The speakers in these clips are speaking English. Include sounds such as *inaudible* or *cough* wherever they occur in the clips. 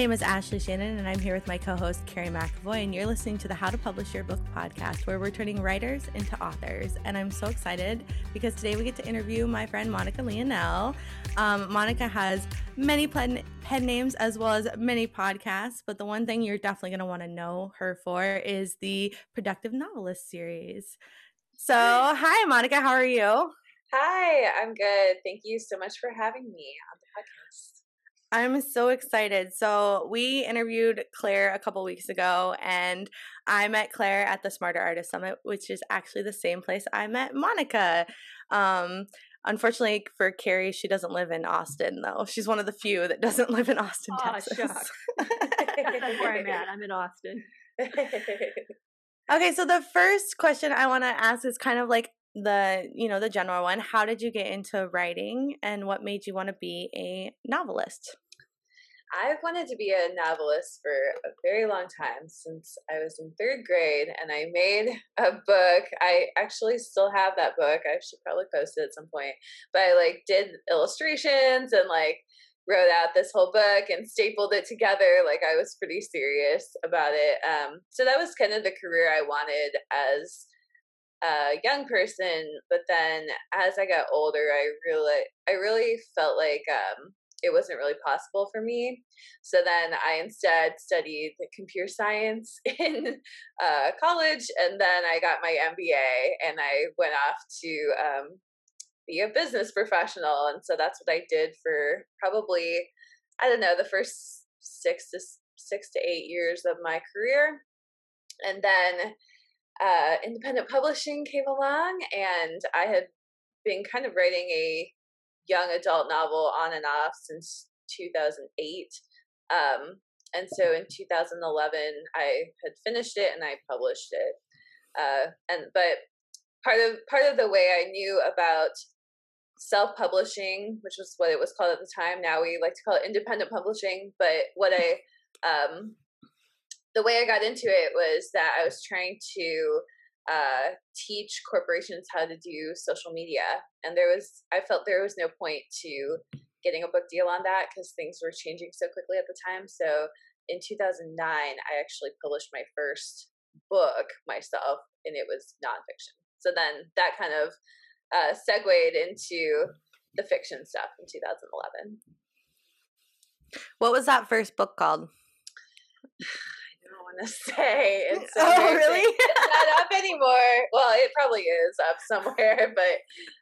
name is Ashley Shannon, and I'm here with my co host, Carrie McAvoy, and you're listening to the How to Publish Your Book podcast, where we're turning writers into authors. And I'm so excited because today we get to interview my friend Monica Leonelle. Um, Monica has many pen, pen names as well as many podcasts, but the one thing you're definitely going to want to know her for is the Productive Novelist series. So, hi, Monica, how are you? Hi, I'm good. Thank you so much for having me on the podcast. I'm so excited. So, we interviewed Claire a couple weeks ago, and I met Claire at the Smarter Artist Summit, which is actually the same place I met Monica. Um, unfortunately for Carrie, she doesn't live in Austin, though. She's one of the few that doesn't live in Austin, oh, Texas. *laughs* That's where I'm at. I'm in Austin. *laughs* okay, so the first question I want to ask is kind of like the you know the general one how did you get into writing and what made you want to be a novelist I've wanted to be a novelist for a very long time since I was in third grade, and I made *laughs* a book. I actually still have that book. I should probably post it at some point. But I like did illustrations and like wrote out this whole book and stapled it together. Like I was pretty serious about it. Um, so that was kind of the career I wanted as a young person. But then as I got older, I really, I really felt like um, it wasn't really possible for me. So then I instead studied computer science *laughs* in uh, college, and then I got my MBA, and I went off to um, be a business professional. And so that's what I did for probably, I don't know, the first six to six to eight years of my career, and then. Uh, independent publishing came along, and I had been kind of writing a young adult novel on and off since 2008. Um, and so in 2011, I had finished it and I published it. Uh, and but part of part of the way I knew about self-publishing, which was what it was called at the time. Now we like to call it independent publishing. But what I um, the way I got into it was that I was trying to uh, teach corporations how to do social media. And there was, I felt there was no point to getting a book deal on that because things were changing so quickly at the time. So in 2009, I actually published my first book myself, and it was nonfiction. So then that kind of uh, segued into the fiction stuff in 2011. What was that first book called? Want to *laughs* say. It's so *laughs* oh, really? it's not up anymore. Well, it probably is up *laughs* somewhere, but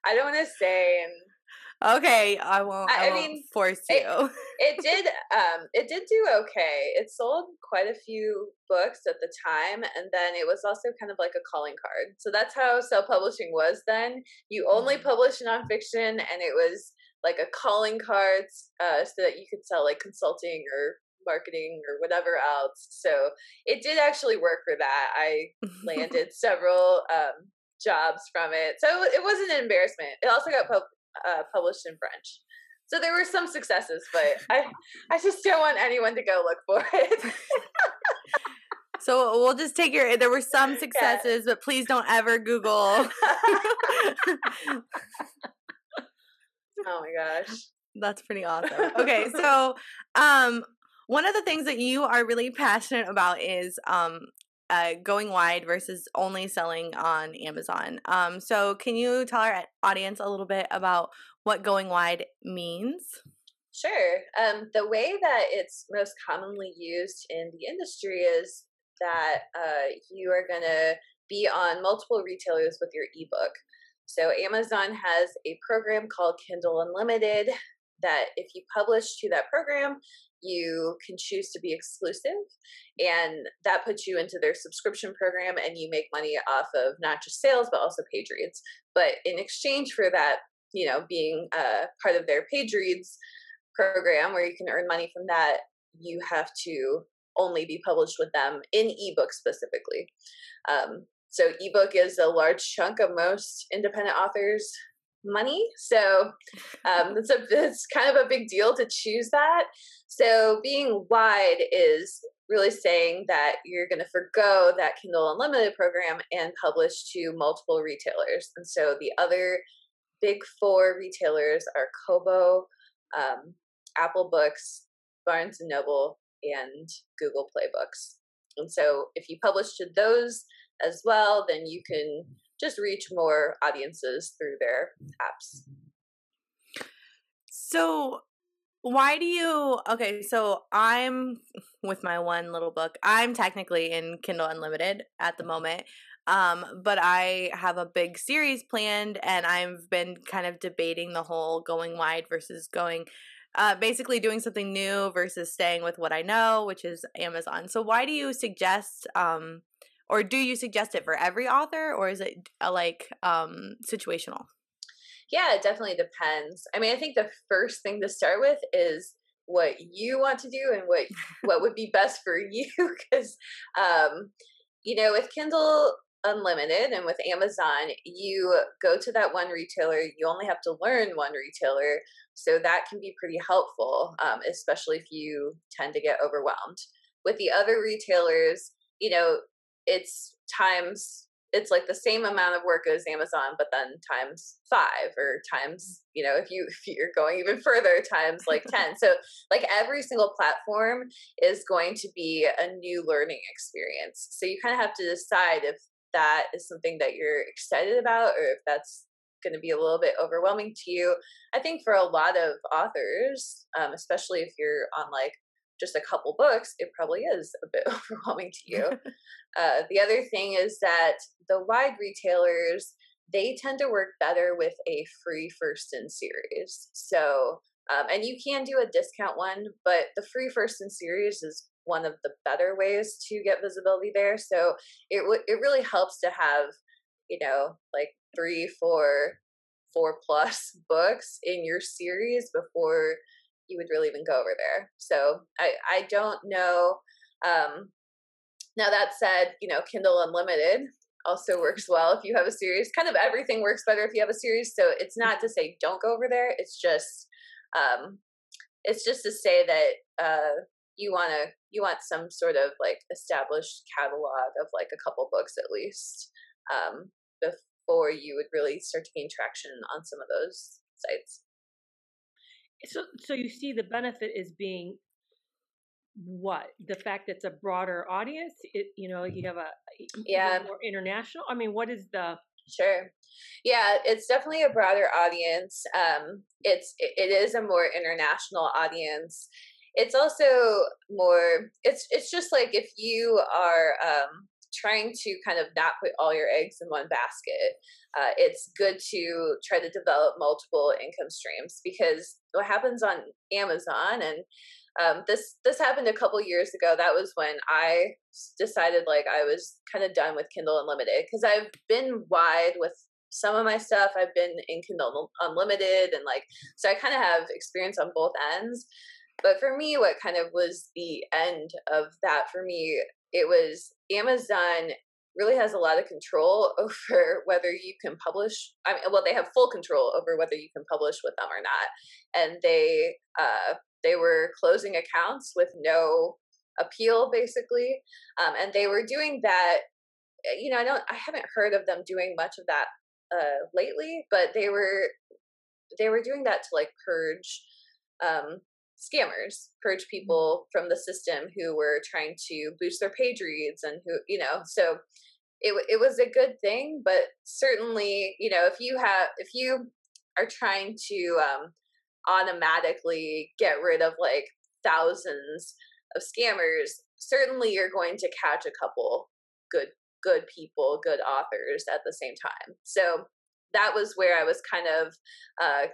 I don't want to say. And okay, I won't. I, I, won't mean, force you. It, it did. Um, it did do okay. It sold quite a few books at the time, and then it was also kind of like a calling card. So that's how self-publishing was then. You only mm-hmm. published nonfiction, and it was like a calling card uh, so that you could sell like consulting or marketing or whatever else. So it did actually work for that. I *laughs* landed several um, jobs from it. So it wasn't an embarrassment. It also got pub- uh, published in French. So there were some successes, but *laughs* I I just don't want anyone to go look for it. so we'll just take your there were some *laughs* successes, yeah. but please don't ever Google. oh my gosh. That's pretty awesome. Okay, so um one of the things that you are really passionate about is um, uh, going wide versus only selling on Amazon. Um, so, can you tell our audience a little bit about what going wide means? Sure. Um, the way that it's most commonly used in the industry is that uh, you are going to be on multiple retailers with your ebook. So, Amazon has a program called Kindle Unlimited that if you publish to that program, you can choose to be exclusive and that puts you into their subscription program and you make money off of not just sales but also page reads but in exchange for that you know being uh, part of their page reads program where you can earn money from that you have to only be published with them in ebook specifically. Um, so ebook is a large chunk of most independent authors money. So um, *laughs* it's a it's kind of a big deal to choose that. So being wide is really saying that you're going to forego that Kindle Unlimited program and publish to multiple retailers. And so the other big four retailers are Kobo, um, Apple Books, Barnes and Noble, and Google Play Books. And so if you publish to those as well, then you can just reach more audiences through their apps. So, why do you okay so i'm with my one little book i'm technically in kindle unlimited at the moment um but i have a big series planned and i've been kind of debating the whole going wide versus going uh basically doing something new versus staying with what i know which is amazon so why do you suggest um or do you suggest it for every author or is it uh, like um situational yeah, it definitely depends. I mean, I think the first thing to start with is what you want to do and what what would be best for you *laughs* because um you know with kindle unlimited and with amazon you go to that one retailer you only have to learn one retailer so that can be pretty helpful um, especially if you tend to get overwhelmed with the other retailers you know it's times it's like the same amount of work as Amazon, but then times five or times, you know, if you if you're going even further, times like 10. So like every single platform is going to be a new learning experience. So you kind of have to decide if that is something that you're excited about or if that's going to be a little bit overwhelming to you. I think for a lot of authors, um, especially if you're on like just a couple books, it probably is a bit *laughs* overwhelming to you. *laughs* uh, the other thing is that the wide retailers, they tend to work better with a free first in series. So, um, and you can do a discount one, but the free first in series is one of the better ways to get visibility there. So it w- it really helps to have, you know, like three, four, four plus *laughs* books in your series before you would really even go over there. So I I don't know. Um, now that said, you know, Kindle Unlimited also works well if you have a series. Kind of everything works better if you have a series. So it's not to say don't go over there. It's just um, it's just to say that uh, you want to you want some sort of like established catalog of like a couple books at least um, before you would really start to gain traction on some of those sites. So, so you see the benefit is being what the fact that it's a broader audience. It, you know, you have a yeah more international. I mean, what is the Sure. Yeah, it's definitely a broader audience. Um, it's it is a more international audience. It's also more. It's it's just like if you are um, trying to kind of not put all your eggs in one basket, uh, it's good to try to develop multiple income streams because what happens on Amazon and um, this this happened a couple years ago. That was when I decided like I was kind of done with Kindle Unlimited because I've been wide with some of my stuff. I've been in Kindle Unlimited and like so I kind of have experience on both ends. But for me, what kind of was the end of that for me it was Amazon really has a lot of control *laughs* over whether you can publish. I mean, well, they have full control over whether you can publish with them or not, and they uh, they were closing accounts with no appeal, basically, um, and they were doing that. Eh, you know, I don't, I haven't heard of them doing much of that uh, lately, but they were they were doing that to like purge um, scammers, purge mm-hmm. people from the system who were trying to boost their page reads and who, you know, so it it was a good thing, but certainly, you know, if you have if you are trying to um, automatically get rid of like thousands of scammers, certainly you're going to catch a couple good good people, good authors at the same time. So that was where I was kind of uh,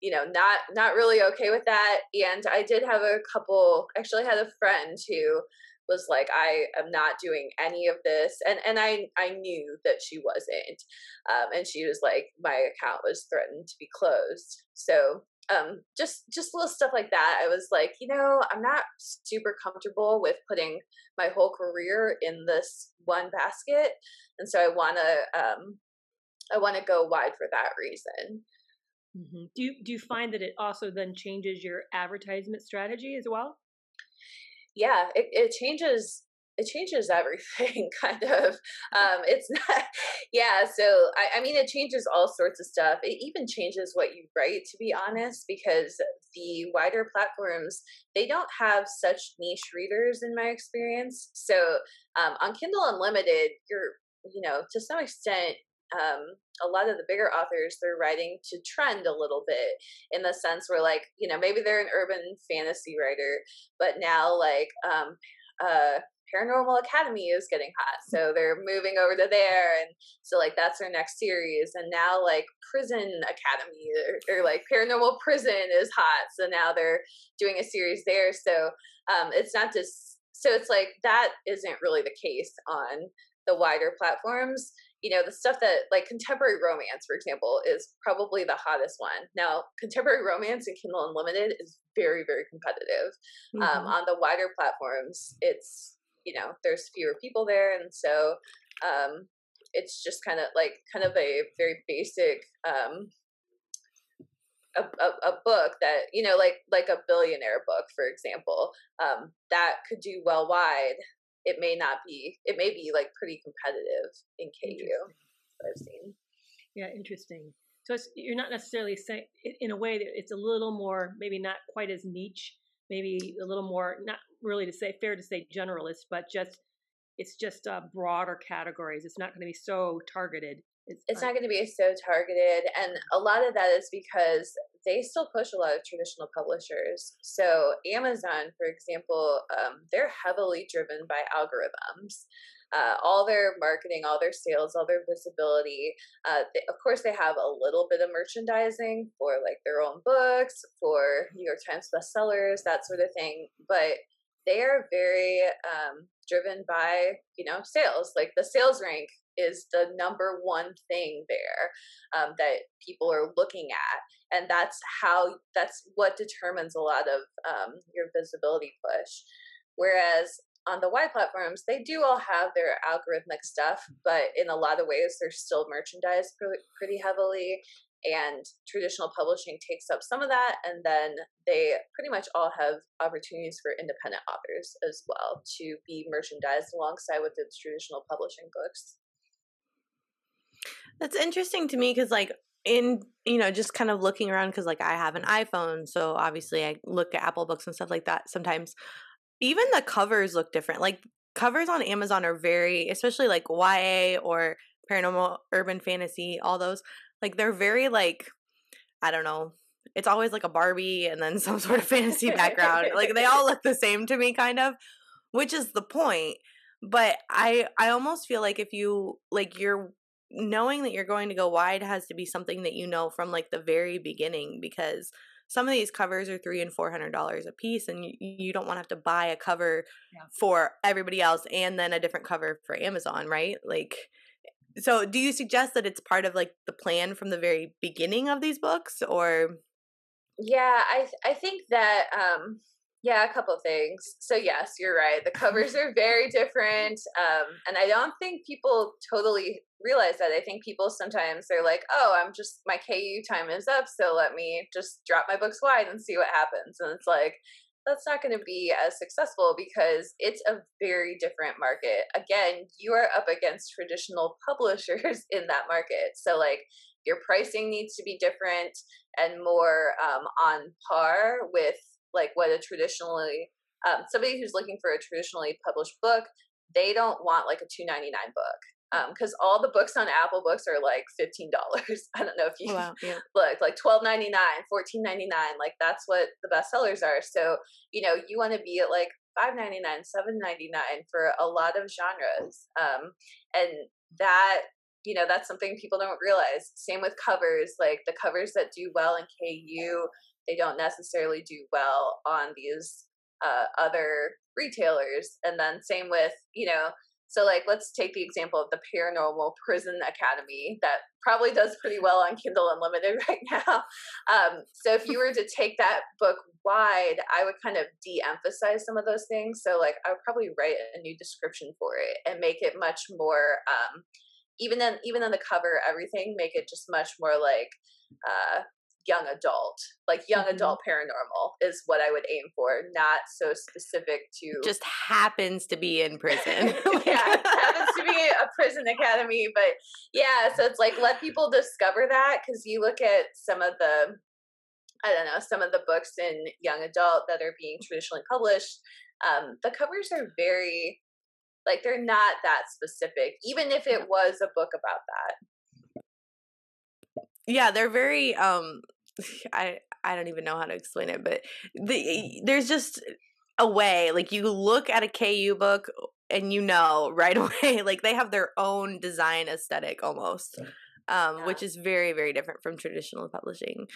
you know not not really okay with that and i did have a couple actually had a friend who was like i am not doing any of this and and i i knew that she wasn't um, and she was like my account was threatened to be closed so um, just just little stuff like that i was like you know i'm not super comfortable with putting my whole career in this one basket and so i want to um, i want to go wide for that reason Mm-hmm. Do you do you find that it also then changes your advertisement strategy as well? Yeah, it, it changes it changes everything *laughs* kind of um it's not yeah so I, I mean it changes all sorts of stuff. It even changes what you write to be honest because the wider platforms they don't have such niche readers in my experience. So um, on kindle unlimited you're you know to some extent um, a lot of the bigger authors they're writing to trend a little bit in the sense where like you know maybe they're an urban fantasy writer but now like um uh paranormal academy is getting hot so they're moving over to there and so like that's their next series and now like prison academy or, or like paranormal prison is hot so now they're doing a series there so um it's not just so it's like that isn't really the case on the wider platforms you know the stuff that like contemporary romance for example is probably the hottest one now contemporary romance in kindle unlimited is very very competitive um, mm-hmm. um, on the wider platforms it's you know there's fewer people there and so um, it's just kind of like kind of a very basic um, a, a, a, book that you know like like a billionaire book for example um, that could do well wide it may not be it may be like pretty competitive in KU I've seen. Yeah, interesting. So you're not necessarily saying in a way that it's a little more maybe not quite as niche, maybe a little more not really to say fair to say generalist, but just it's just uh, broader categories. It's not going to be so targeted. It's, it's not going to be so targeted, and a lot of that is because they still push a lot of traditional publishers. So Amazon, for example, um, they're heavily driven by algorithms. Uh, all their marketing, all their sales, all their visibility. Uh, they, of course, they have a little bit of merchandising for like their own books, for New York Times bestsellers, that sort of thing. But they are very um, driven by you know sales. Like the sales rank is the number one thing there um, that people are looking at and that's how that's what determines a lot of um, your visibility push. Whereas on the Y platforms they do all have their algorithmic stuff but in a lot of ways they're still merchandised pretty heavily and traditional publishing takes up some of that and then they pretty much all have opportunities for independent authors as well to be merchandised alongside with its traditional publishing books that's interesting to me because, like, in you know, just kind of looking around because, like, I have an iPhone, so obviously I look at Apple Books and stuff like that. Sometimes, even the covers look different. Like covers on Amazon are very, especially like YA or paranormal, urban fantasy, all those. Like they're very like, I don't know. It's always like a Barbie and then *laughs* some sort of fantasy background. like they all look the same to me, kind of, which is the point but i i almost feel like if you like you're knowing that you're going to go wide has to be something that you know from like the very beginning because some of these covers are three and four hundred dollars a piece and you, you don't want to have to buy a cover yeah. for everybody else and then a different cover for amazon right like so do you suggest that it's part of like the plan from the very beginning of these books or yeah i i think that um yeah, a couple things. So yes, you're right. The *laughs* covers are very different, um, and I don't think people totally realize that. I think people sometimes they're like, "Oh, I'm just my KU time is up, so let me just drop my books wide and see what happens." And it's like that's not going to be as successful because it's a very different market. Again, you are up against traditional *laughs* publishers in that market, so like your pricing needs to be different and more um, on par with like what a traditionally um, somebody who's looking for a traditionally published book they don't want like a 299 book because um, all the books on apple books are like $15 *laughs* i don't know if you wow, yeah. look like $12.99 $14.99 like that's what the bestsellers are. So you know you want to be at like $5.99 $7.99 for a lot of genres um, and that you know that's something people don't realize. Same with covers like the covers that do well in ku they don't necessarily do well on these uh, other retailers. And then same with, you know, so like let's take the example of the Paranormal Prison Academy that probably does pretty well on Kindle Unlimited *laughs* right now. Um, so if you were to take that book wide, I would kind of de-emphasize some of those things. So like I would probably write a new description for it and make it much more um, even then even on the cover everything make it just much more like uh, young adult like young Mhm. adult paranormal is what i would aim for not so specific to Just happens to be in prison. *laughs* *laughs* yeah happens to be a prison academy but yeah so it's like let people discover that because you look at some of the i don't know some of the books in young adult that are being traditionally published um, the covers are very like they're not that specific even if it was a book about that yeah they're very um *laughs* i i don't even know how to explain it but the, there's just a way like you look at a ku book and you know right *laughs* away like they have their own design aesthetic almost um which is very very different from traditional publishing.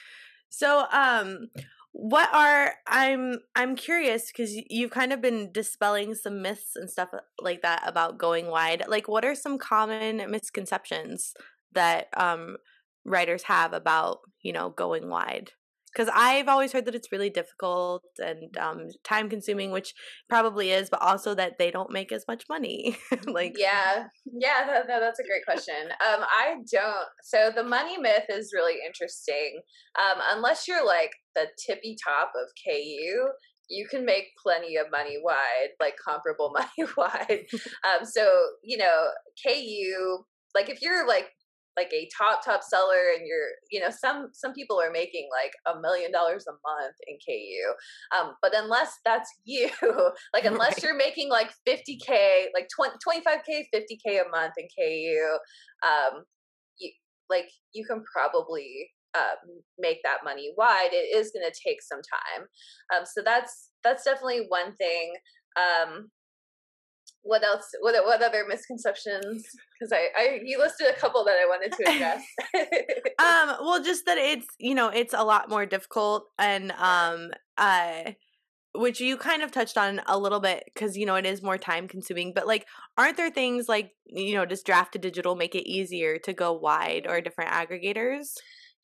So um what are i'm i'm curious because you've kind of been dispelling some myths and stuff uh, like that about going wide like what are some common misconceptions that um writers have about you know going wide. Because i've always heard that it's really difficult and um time consuming which probably is but also that they don't make as much money *laughs* like yeah. Yeah that, that- that's a great question. Um i don't so the money myth is really interesting. Um unless you're like the tippy top of ku you can make plenty of money wide like comparable *laughs* money wide. *laughs* Um so you know ku like if you're like like a top top seller and you're you know some some people are making like a million dollars a month in ku um but unless that's *laughs* you like unless Right. you're making like 50k like 20, 25k 50k a month in ku um you like you can probably um, make that money wide it is going to take some time um so that's that's definitely one thing um what else what what other misconceptions because I, I you listed a couple that i wanted to *laughs* address. *laughs* Um well just that it's you know it's a lot more difficult and um uh which you kind of touched on a little bit because you know it is more time consuming but like aren't there things like you know does Draft2Digital make it easier to go wide or different aggregators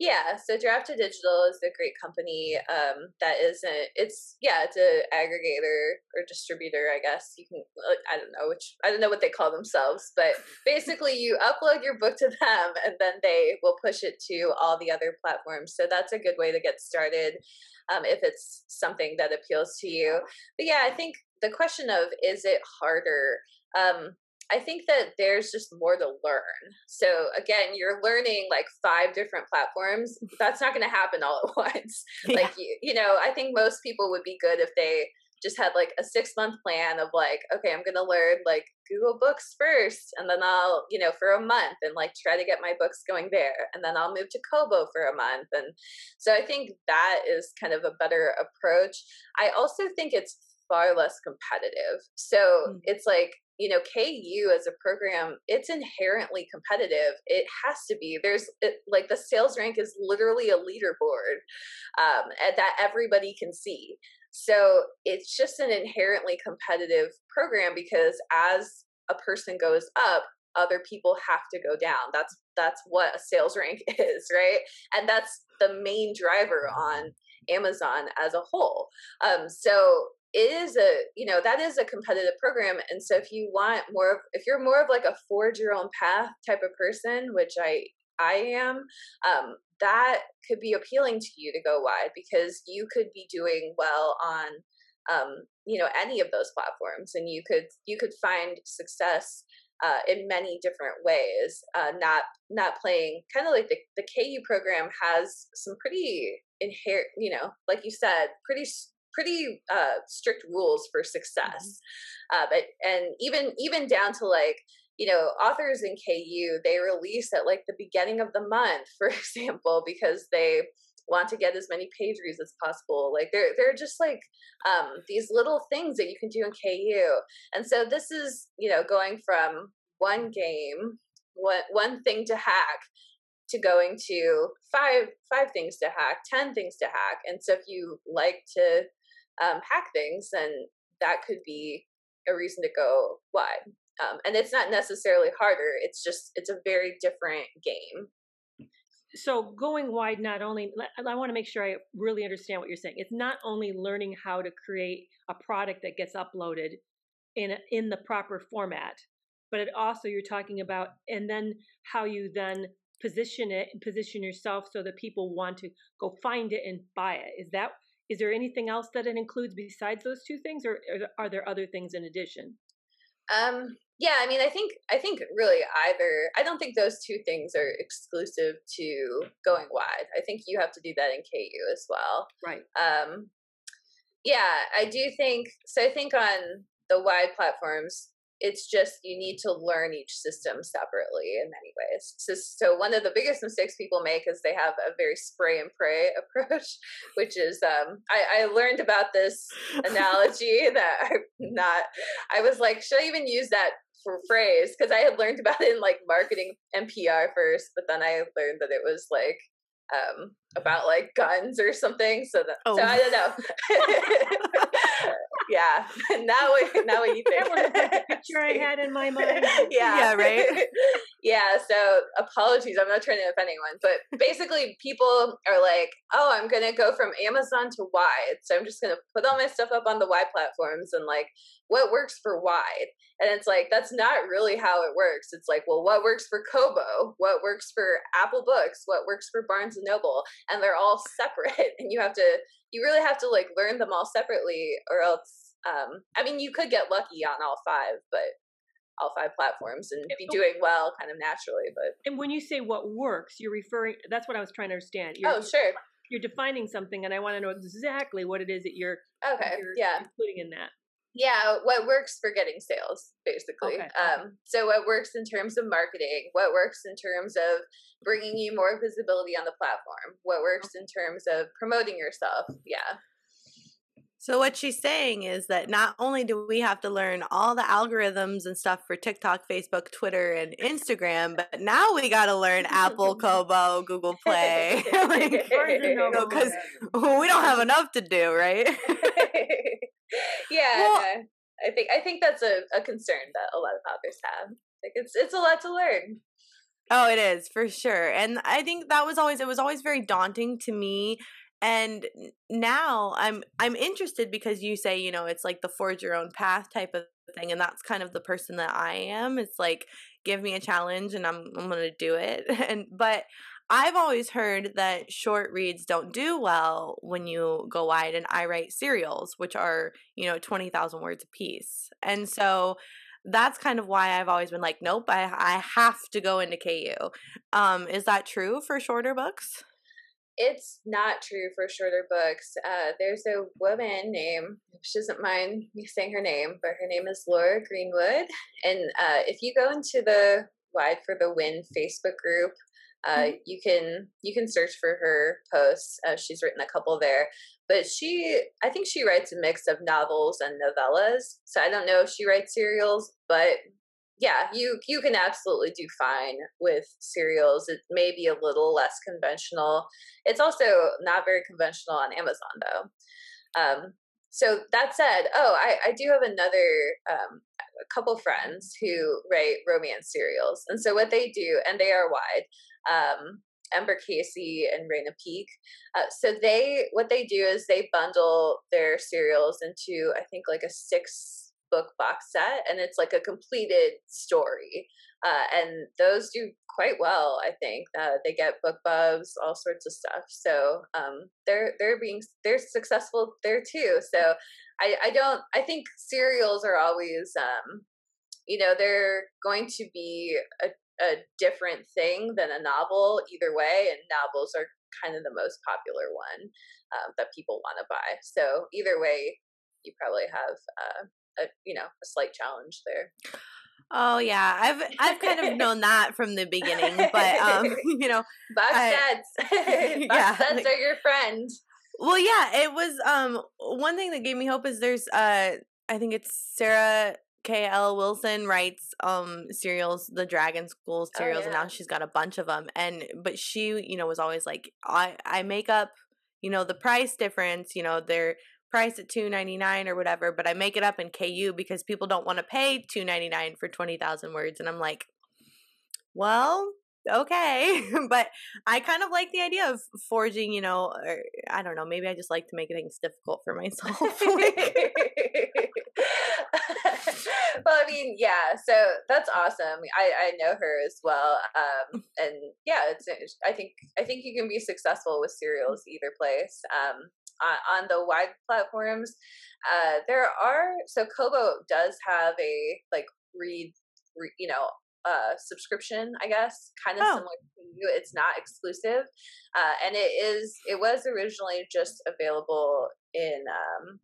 Yeah, so Draft2Digital is a great company um, that isn't. it's yeah it's an aggregator or distributor I guess you can I don't know which I don't know what they call themselves but basically you upload your book to them and then they will push it to all the other platforms so that's a good way to get started um, if it's something that appeals to you but yeah I think the question of is it harder um, I think that there's just more to learn. So again, you're learning like five different platforms. *laughs* That's not going to happen all at *laughs* once. Like you, you know, I think most people would be good if they just had like a six month plan of like, okay, I'm going to learn like Google Books first, and then I'll, you know, for a month and like try to get my books going there, and then I'll move to Kobo for a month. And so I think that is kind of a better approach. I also think it's far less competitive. So Mm. it's like, you know, KU as a program, it's inherently competitive. It has to be. There's it, like the sales rank is literally a leaderboard um, that everybody can see. So it's just an inherently competitive program because as a person goes up, other people have to go down. That's that's what a sales rank *laughs* is, right? And that's the main driver on Amazon as a whole. Um, so it is a you know that is a competitive program and so if you want more of if you're more of like a forge your own path type of person which i i am um that could be appealing to you to go wide because you could be doing well on um you know any of those platforms and you could you could find success uh, in many different ways uh, not not playing kind of like the, the ku program has some pretty inherent you know like you said pretty pretty uh, strict rules for success. Uh, but and even even down to like you know authors in KU they release at like the beginning of the month, *laughs* for example, because they want to get as many page views as possible. Like they're they're just like um, these little things that you can do in KU. And so this is you know going from one game, one one thing to hack to going to five five things to hack, ten things to hack. And so if you like to um, hack things, then that could be a reason to go wide. Um, and it's not necessarily harder. It's just it's a very different game. So going wide, not only I want to make sure I really understand what you're saying. It's not only learning how to create a product that gets uploaded in in the proper format, but it also you're talking about, and then how you then position it and position yourself so that people want to go find it and buy it. Is that is there anything else that it includes besides those two things, or are there other things in addition? Um, yeah, I mean, I think I think really either. I don't think those two things are exclusive to going wide. I think you have to do that in KU as well. Right. Um, yeah, I do think so. I think on the wide platforms, it's just you need to learn each system separately in many ways. So, so one of the biggest mistakes people make is they have a very spray and pray *laughs* approach, which is um, I, I learned about this analogy *laughs* that I'm not. I was like, should I even use that for phrase? Because I had learned about it in like marketing and PR first, but then I learned that it was like um, about like guns or something. So that oh. so I don't know. *laughs* yeah. *laughs* now, now what you think? *laughs* That was the picture I *laughs* had in my mind. yeah. Yeah. Right. yeah. So apologies. I'm not trying to offend anyone, but basically, people are like, "Oh, I'm gonna go from Amazon to Wide, so I'm just gonna put all my stuff up on the Wide platforms and like what works for Wide." And it's like that's not really how it works. It's like, well, what works for Kobo? What works for Apple Books? What works for Barnes and Noble? And they're all separate, and you have to you really have to like learn them all separately or else um i mean you could get lucky on all five but all five platforms and be doing well kind of naturally but and when you say what works you're referring that's what i was trying to understand. You're, oh sure. you're defining something and i want to know exactly what it is that you're okay you're yeah. including in that yeah what works for getting sales basically. Okay. um so what works in terms of marketing what works in terms of bringing you more visibility on the platform what works in terms of promoting yourself yeah. So what she's saying is that not only do we have to learn all the algorithms and stuff for TikTok, Facebook, Twitter, and Instagram, but now we got to learn Apple, *laughs* Kobo, Google Play, *laughs* like, *laughs* because we don't have enough to do, right? Yeah, well, I think I think that's a, a concern that a lot of authors have. Like it's it's a lot to learn. Oh, it is for sure. And I think that was always it was always very daunting to me and now i'm i'm interested because you say you know it's like the forge your own path type of thing and that's kind of the person that i am it's like give me a challenge and i'm i'm going to do it *laughs* and but i've always heard that short reads don't do well when you go wide and i write serials which are you know 20,000 words a piece and so that's kind of why I've always been like, nope, I I have to go into KU. Um, is that true for shorter books? it's not true for shorter books. Uh, there's a woman named, she doesn't mind me saying her name, but her name is Laura Greenwood. And uh, if you go into the Wide for the Win Facebook group, uh, mm-hmm. you can you can search for her posts. Uh, she's written a couple there, but she I think she writes a mix of novels and novellas. So I don't know if she writes serials, but yeah, you you can absolutely do fine with serials. It may be a little less conventional. It's also not very conventional on Amazon though. Um, so that said, oh, I, I do have another um, a couple friends who write romance serials, and so what they do, and they are wide. Um, Ember Casey and Raina Peak. Uh, so they what they do is they bundle their serials into I think like a six book box set and it's like a completed story uh, and those do quite well i think uh, they get BookBubs all sorts of stuff so um, they're they're being they're successful there too so i i don't i think serials are always um, you know they're going to be a, a different thing than a novel either way and novels are kind of the most popular one um, that people want to buy so either way you probably have uh, a you know a slight challenge there. Oh yeah, I've I've kind of known *laughs* that from the beginning, but um, *laughs* *laughs* you know, box sets, box yeah, sets like, are your friend. Well, yeah, it was um one thing that gave me hope is there's uh I think it's Sarah K. L. Wilson writes um serials, the Dragon School oh, serials, oh, yeah. and now she's got a bunch of them. And but she, you know, was always like, I I make up, you know, the price difference. You know, they're price at 299 or whatever but i make it up in ku because people don't want to pay 299 for 20000 words and i'm like well okay *laughs* but i kind of like the idea of forging you know or, i don't know maybe i just like to make things difficult for *laughs* myself *laughs* *laughs* well, I mean, yeah. So that's awesome. I I know her as well. Um, and yeah, it's. I think I think you can be successful with serials either place. Um, on, on the wide platforms, uh, there are so Kobo does have a like read, re, you know, uh, subscription, I guess, kind of oh. similar to you. It's not exclusive, uh, and it is. It was originally just available in um,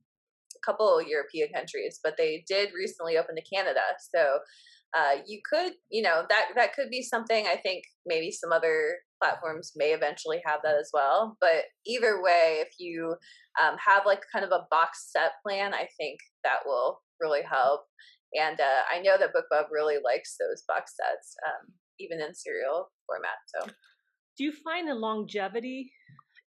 couple European countries, but they did recently open to Canada. So uh, you could, you know, that that could be something. I think maybe some other platforms may eventually have that as well. But either way, if you um, have like kind of a box set plan, I think that will really help. And uh, I know that BookBub really likes those box sets, um, even in serial format. So, do you find the longevity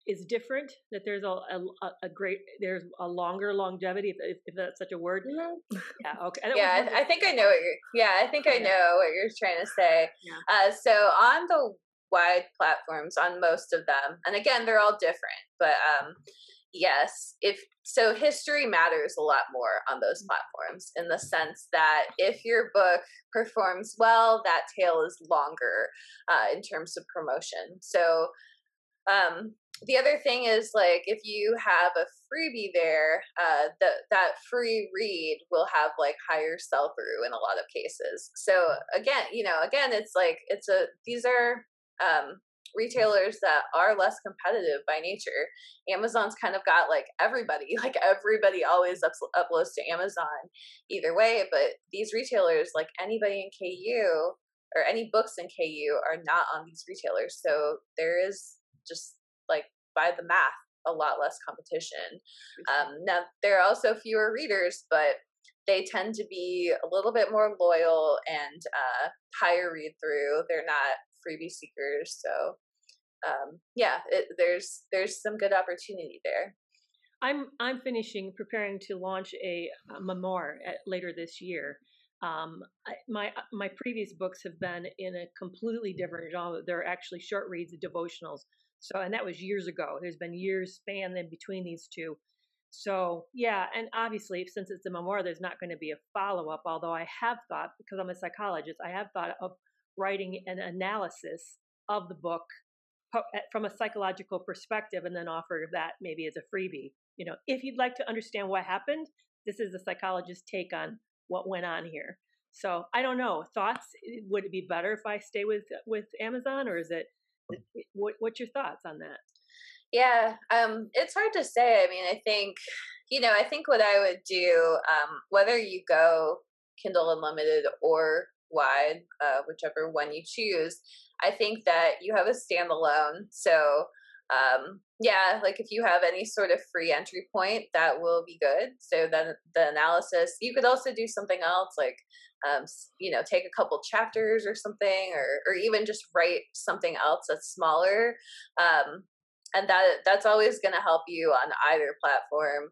is different? That there's a a, a great there's a longer longevity, if, if that's such a word. Mm-hmm. Yeah. *laughs* Okay. I yeah, I, I, think I know what you're. Yeah, I think I know what you're trying to say. Yeah. Uh, so on the wide platforms, on most of them, and again, they're all different, but um, yes if so history matters a lot more on those mm. platforms in the sense that if your book performs well that tail is longer uh, in terms of promotion so um, the other thing is like if you have a freebie there uh, that that free read will have like higher sell through in a lot of cases so again you know again it's like it's a these are um, retailers that are less competitive by nature. Amazon's kind of got like everybody, *laughs* like everybody always ups- uploads to Amazon either way. But these retailers, like anybody in KU or any books in KU, are not on these retailers. So there is just like by the math, a lot less competition. Um, now, there are also fewer readers, but they tend to be a little bit more loyal and uh, higher read through. They're not freebie seekers. So um, yeah, it, there's there's some good opportunity there. I'm I'm finishing preparing to launch a, a memoir at, later this year. Um, I, my my previous books have been in a completely different genre. They're actually short reads, devotionals. So, and that was years ago. There's been years span in between these two. So, yeah, and obviously, since it's a memoir, there's not going to be a follow up. Although I have thought, because I'm a psychologist, I have thought of writing an analysis of the book from a psychological perspective and then offer that maybe as a freebie. You know, if you'd like to understand what happened, this is the psychologist's take on what went on here. So I don't know. Thoughts? Eh, would it be better if I stay with with Amazon, or is it? What, what's your thoughts on that? Yeah, um, it's hard to say. I mean, I think you know, I think what I would do, um, whether you go Kindle Unlimited or wide, uh, whichever one you choose, I think that you have a standalone. So, um, yeah, like if you have any sort of free entry point, that will be good. So then the analysis, you could also do something else, like um, you know, take a couple chapters or something, or or even just write something else that's smaller. Um, and that that's always going to help you on either platform.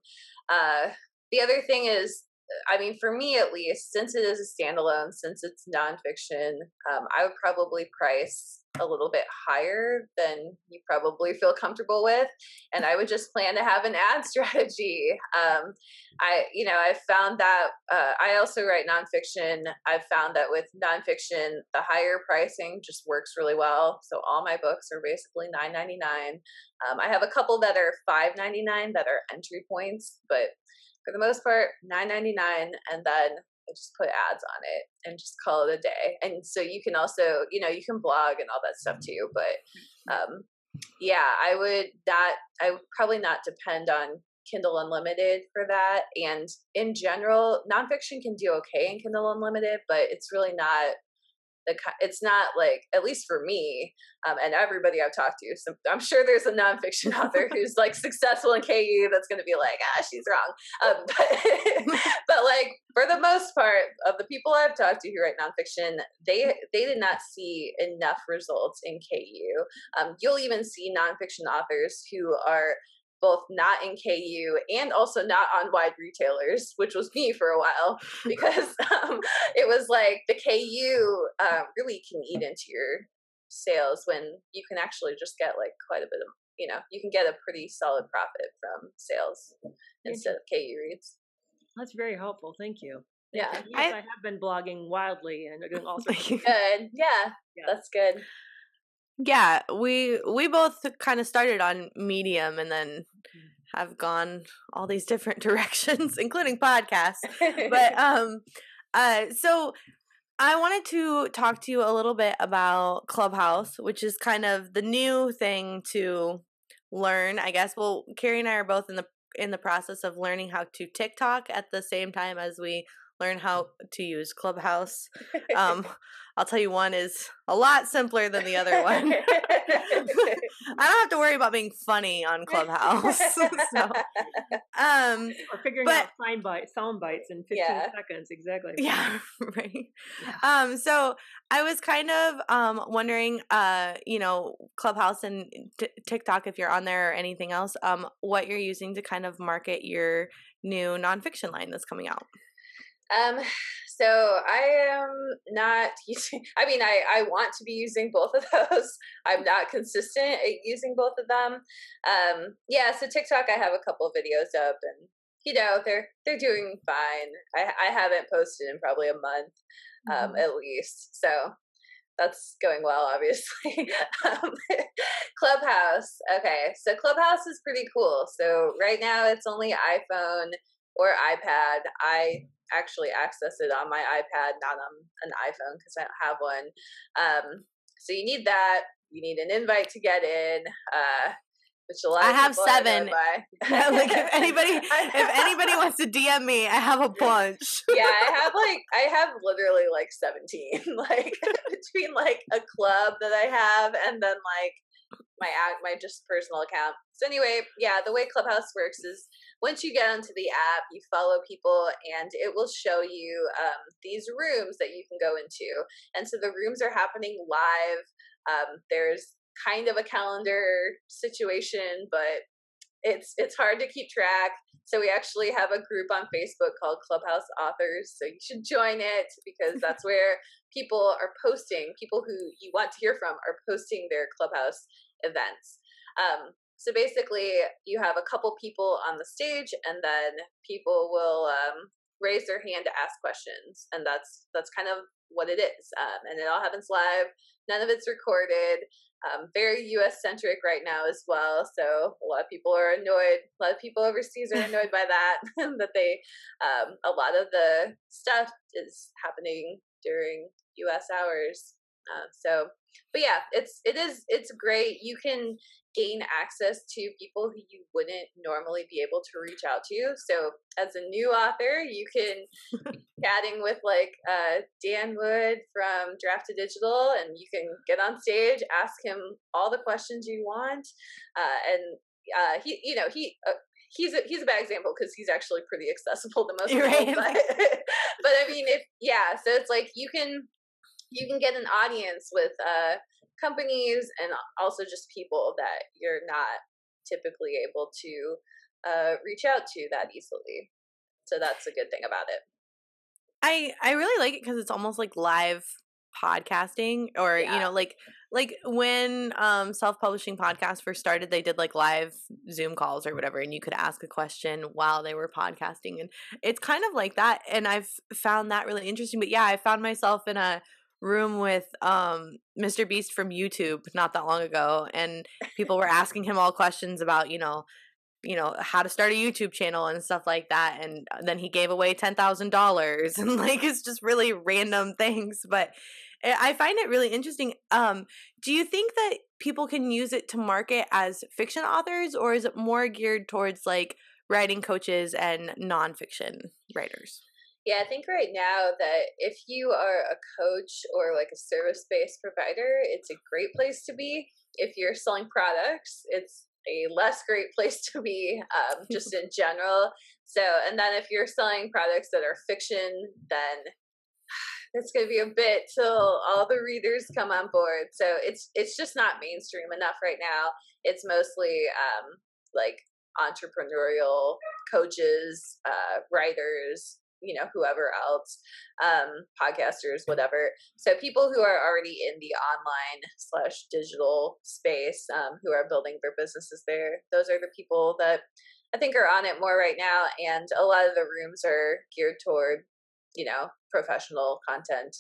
Uh, the other thing is I mean, for me at least, since it is a standalone, since it's nonfiction, um, I would probably price a little bit higher than you probably feel comfortable with, and I would just plan to have an ad *laughs* strategy. Um, I, you know, I've found that uh, I also write nonfiction. I've found that with nonfiction, the higher pricing just works really well. So all my books are basically nine ninety nine. Um, I have a couple that are five ninety nine that are entry points, but for the most part, nine ninety nine, and then I just put ads on it and just call it a day. And so you can also, you know, you can blog and all that stuff too. But um, yeah, I would that I would probably not depend on Kindle Unlimited for that. And in general, nonfiction can do okay in Kindle Unlimited, but it's really not the it's not like at least for me um, and everybody I've talked to. So I'm sure there's a nonfiction author *laughs* who's like successful in KU that's going to be like, ah, she's wrong. Um, but, *laughs* *laughs* but like for the most part of the people I've talked to who write nonfiction, they they did not see enough results in KU. Um, you'll even see nonfiction authors who are both not in KU and also not on wide retailers, which was me for a while *laughs* because um, it was like the KU uh, really can eat into your sales when you can actually just get like quite a bit of, you know, you can get a pretty solid profit from sales instead of KU reads. That's very helpful. Thank you. Yeah. Yes, I, I, have been blogging wildly and doing all sorts. *laughs* good. Yeah, yeah, that's good. Yeah, we we both kind of started on Medium and then mm-hmm. have gone all these different *laughs* directions, including podcasts. but *laughs* um, uh, so I wanted to talk to you a little bit about Clubhouse, which is kind of the new thing to learn, I guess. Well, Carrie and I are both in the in the process of learning how to TikTok at the same time as we learn how to use Clubhouse. *laughs* Um, I'll tell you, one is a lot simpler than the other one. *laughs* I don't have to worry about being funny on Clubhouse. *laughs* so, um, or figuring but, out sound bites, sound bites in 15 yeah. seconds, exactly. Yeah, right. Yeah. Um, so I was kind of um, wondering, uh, you know, Clubhouse and t- TikTok, if you're on there or anything else, um, what you're using to kind of market your new nonfiction line that's coming out. Um, *sighs* so I am not *laughs* using, I mean, I, I want to be using both of *laughs* those. I'm not consistent at using both of them. Um, yeah, so TikTok, I have a couple videos up and, you know, they're, they're doing fine. I, I haven't posted in probably a month, um, mm-hmm. at least. So that's going well, obviously. *laughs* um, Clubhouse. Okay. So Clubhouse is pretty cool. So right now it's only iPhone or iPad. I actually access it on my iPad, not on an iPhone because I don't have one. Um, so you need that. You need an invite to get in. Uh, which a lot I have seven. *laughs* like if anybody, *laughs* if anybody wants to DM me, I have a *laughs* bunch. yeah, I have like I have literally like seventeen, like between like a club that I have and then like my my just personal account. So anyway, yeah, the way Clubhouse works is once you get onto the app, you follow people, and it will show you um, these rooms that you can go into. And so the rooms are happening live. Um, there's kind of a calendar situation, but it's it's hard to keep track. So we actually have a group on Facebook called Clubhouse Authors. So you should join it because that's *laughs* where people are posting. People who you want to hear from are posting their Clubhouse events. Um, so basically, you have a couple people on the stage, and then people will um, raise their hand to ask questions, and that's that's kind of what it is. Um, and it all happens live. None of it's recorded. Um, very U.S. centric right now as well. So a lot of people are annoyed. A lot of people overseas are annoyed by that. *laughs* that they um, a lot of the stuff is happening during U.S. hours. Uh, so, but yeah, it's it is it's great. You can gain access to people who you wouldn't normally be able to reach out to. So, as a new author, you can *laughs* chatting with like uh, Dan Wood from Draft2Digital, and you can get on stage, ask him all the questions you want, uh, and uh, he, you know, he. Uh, he's a he's a bad example because he's actually pretty accessible to most *laughs* people. Right. But, *laughs* but I mean, if yeah, so it's like you can you can get an audience with uh companies and also just people that you're not typically able to uh, reach out to that easily. So that's a good thing about it. I I really like it because it's almost like live podcasting or yeah. you know like like when um self-publishing podcasts first started they did like live zoom calls or whatever and you could ask a question while they were podcasting and it's kind of like that and i've found that really interesting but yeah i found myself in a room with um Mr. Beast from YouTube not that long ago and people were asking him all questions about, you know, you know, how to start a YouTube channel and stuff like that and uh, then he gave away $10,000 *laughs* and like it's just really random things, but I find it really interesting. Um do you think that people can use it to market as fiction authors or is it more geared towards like writing coaches and nonfiction writers? Yeah, I think right now that if you are a coach or like a service based provider, it's a great place to be. If you're selling products, it's a less great place to be, um, just in general. So, and then if you're selling products that are fiction, then it's going to be a bit till all the readers come on board. So it's it's just not mainstream enough right now. It's mostly um, like entrepreneurial coaches, uh, writers, you know whoever else um podcasters whatever so people who are already in the online slash digital space um who are building their businesses there those are the people that i think are on it more right now and a lot of the rooms are geared toward you know, professional content.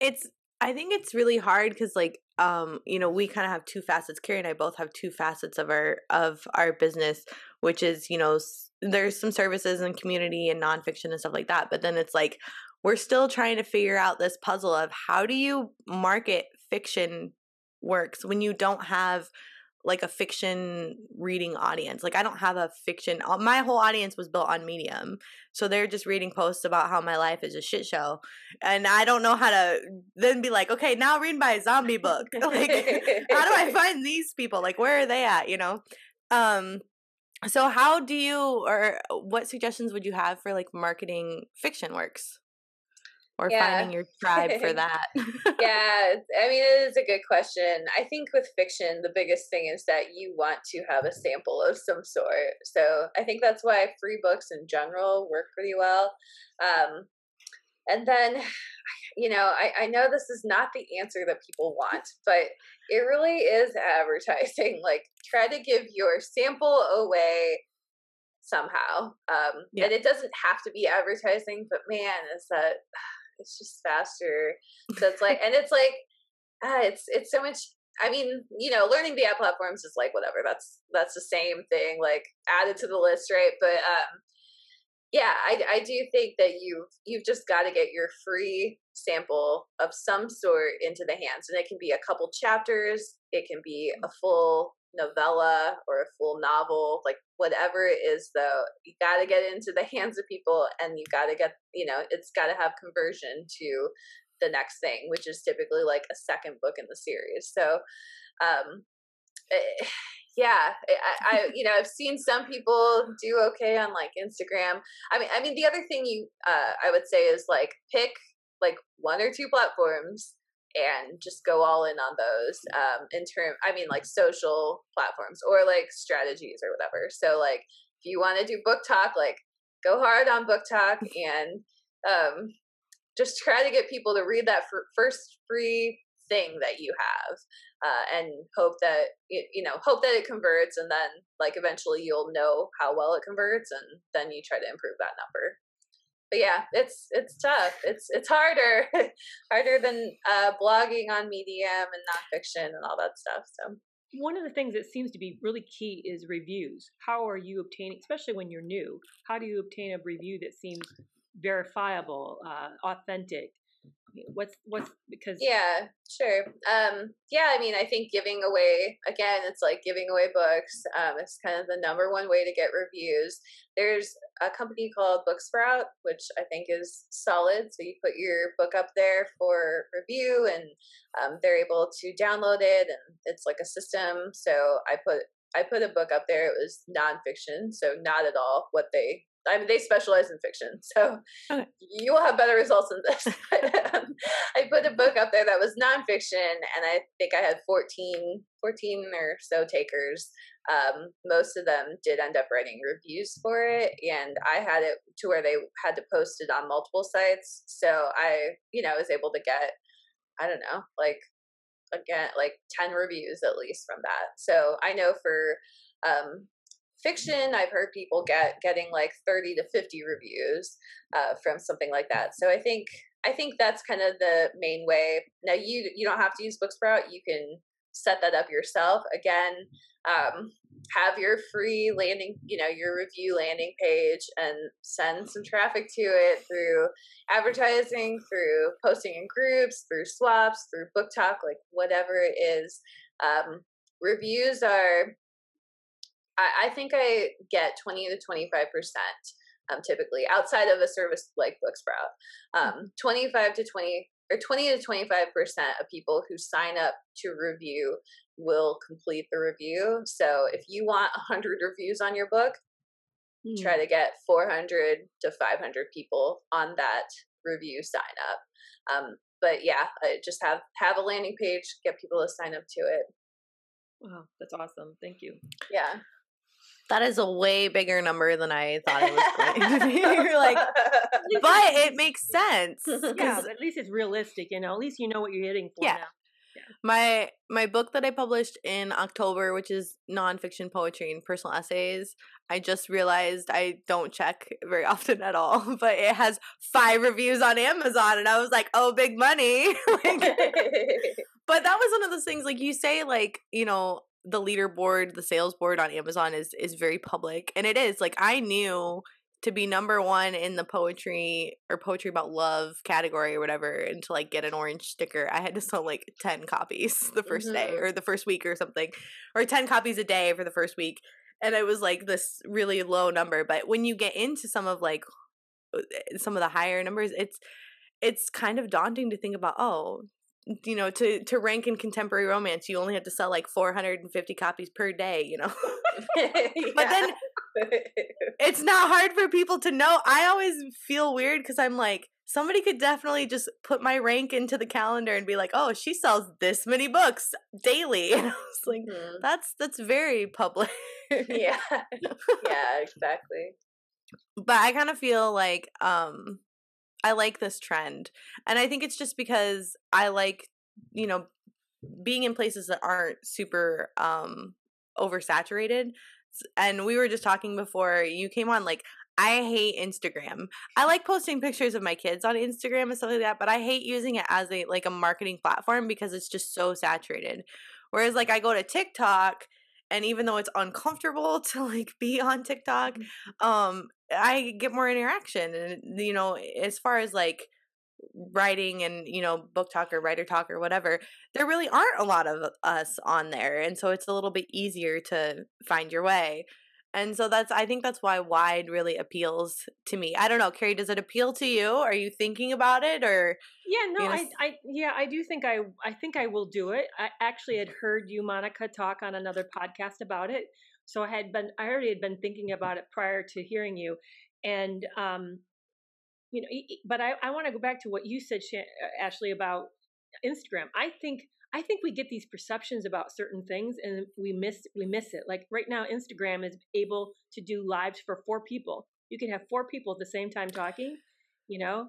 It's I think it's really hard because like um you know we kind of have two facets. Carrie and I both have two facets of our of our business, which is you know there's some services and community and nonfiction and stuff like that. But then it's like we're still trying to figure out this puzzle of how do you market fiction works when you don't have like a fiction reading audience. Like I don't have a fiction. Uh, my whole audience was built on Medium, so they're just reading posts about how my life is a shit show, and I don't know how to then be like, okay, now read my zombie book. *laughs* like, how do I *laughs* find these people? Like, where are they at? You know. Um. So how do you or what suggestions would you have for like marketing fiction works? or yeah. finding your tribe for *laughs* that? yeah, *laughs* I mean, it is a good question. I think with fiction, the biggest thing is that you want to have a sample of some sort. So I think that's why free books in general work pretty well. Um, and then, *sighs* you know, I, I know this is not the answer that people want, but it really is advertising. *laughs* Like, try to give your sample away somehow. Um, yeah. And it doesn't have to be advertising, but man, is that *sighs* it's just faster. So it's like, and it's like, ah, it's it's so much. I mean, you know, learning the app platforms is like whatever. That's that's the same thing. Like added to the list, right? But um, yeah, I I do think that you've you've just got to get your free sample of some sort into the hands, and it can be a couple chapters. It can be a full novella or a full novel, like whatever it is though, you got to get into the *laughs* hands of people and you got to get, you know, it's got to have conversion to the next thing, which is typically like a second book in the series. So, um, eh, yeah, I, I, you know, I've seen some people do okay on like Instagram. I mean, I mean, the other thing you, uh, I would say is like pick like one or two platforms and just go all in on those um in term i mean like social platforms or like strategies or whatever so like if you want to do BookTok like go hard on book talk *laughs* and um just try to get people to read that first free thing that you have uh, and hope that you know hope that it converts and then like eventually you'll know how well it converts and then you try to improve that number but yeah, it's it's tough. It's it's harder, *laughs* harder than uh, blogging on Medium and nonfiction and all that stuff. So one of the things that seems to be really key is reviews. How are you obtaining, especially when you're new? How do you obtain a review that seems verifiable, uh, authentic? What's what's because yeah sure um yeah i mean i think giving away again it's like giving away books um it's kind of the number one way to get reviews there's a company called booksprout which i think is solid so you put your book up there for review and um, they're able to download it and it's like a system so i put I put a book up there. It was nonfiction, so not at all what they I mean, they specialize in fiction, so okay. you will have better results than this. *laughs* um, I put a book up there that was nonfiction, and I think I had 14, 14 or so takers. Um, most of them did end up writing reviews for it, and I had it to where they had to post it on multiple sites. So I, you know, was able to get, I don't know, like again, like 10 reviews at least from that. So I know for um, fiction i've heard people get getting like 30 to 50 reviews uh, from something like that. So i think i think that's kind of the main way. Now you you don't have to use booksprout you can set that up yourself. Again um, have your free landing you know your review landing page and send some traffic to it through advertising through posting in groups through swaps through BookTok like whatever it is. Um, reviews are I, I think I get 20 to 25% um, typically outside of a service like Booksprout. Hmm. Um, 25 to 20 or 20 to 25% of people who sign up to review will complete the review. So if you want 100 reviews on your book, mm. try to get 400 to 500 people on that review sign up. Um, but yeah, just have have a landing page, get people to sign up to it. Wow, that's awesome. Thank you. Yeah. That is a way bigger number than I thought it was going to be. *laughs* You're like, *laughs* but it makes sense. *laughs* Yeah, at least it's realistic. You know, at least you know what you're hitting for. Yeah. Now. My my book that I published in October, which is nonfiction poetry and personal essays, I just realized I don't check very often at all, but it has five reviews on Amazon, and I was like, "Oh, big money!" like, but that was one of those things, like you say, like you know, the leaderboard, the sales board on Amazon is is very public, and it is. Like I knew to be number one in the poetry or poetry about love category or whatever and to like get an orange sticker i had to sell like 10 copies *laughs* the 1st mm-hmm. day or the first week or something or 10 copies a day for the first week and it was like this really low number but when you get into some of like uh, some of the higher numbers it's it's kind of daunting to think about oh you know to to rank in contemporary romance you only have to sell like 450 copies per day you know? *laughs* *laughs* But then it's not hard for people to know. I always feel weird because i'm like somebody could definitely just put my rank into the calendar and be like oh she sells this many books daily. *laughs* And i was like mm-hmm. that's that's very public. Yeah. Yeah exactly. But i kind of feel like um I like this trend. And I think it's just because I like, you know, being in places that aren't super um oversaturated. And we were just talking before you came on like I hate Instagram. I like posting pictures of my kids on Instagram and stuff like that, but I hate using it as a like a marketing platform because it's just so saturated. Whereas like I go to TikTok and even though it's uncomfortable *laughs* to like be on TikTok, mm-hmm. um I get more interaction and you know as far as like writing and you know BookTok or writer talk or whatever there really aren't a lot of us on there and so it's a little bit easier to find your way and so that's i think that's why wide really appeals to me. I don't know carrie does it appeal to you? Are you thinking about it or yeah no you know, I, I yeah i do think i i think i will do it. I actually had heard you monica talk on another podcast about it. So I had been, I already had been thinking about it prior to hearing you, and um, you know, but I, I want to go back to what you said, uh, Ashley, about Instagram. I think I think we get these perceptions about certain things and we miss we miss it. Like right now, Instagram is able to do lives for four people. You can have four people at the same time talking, you know,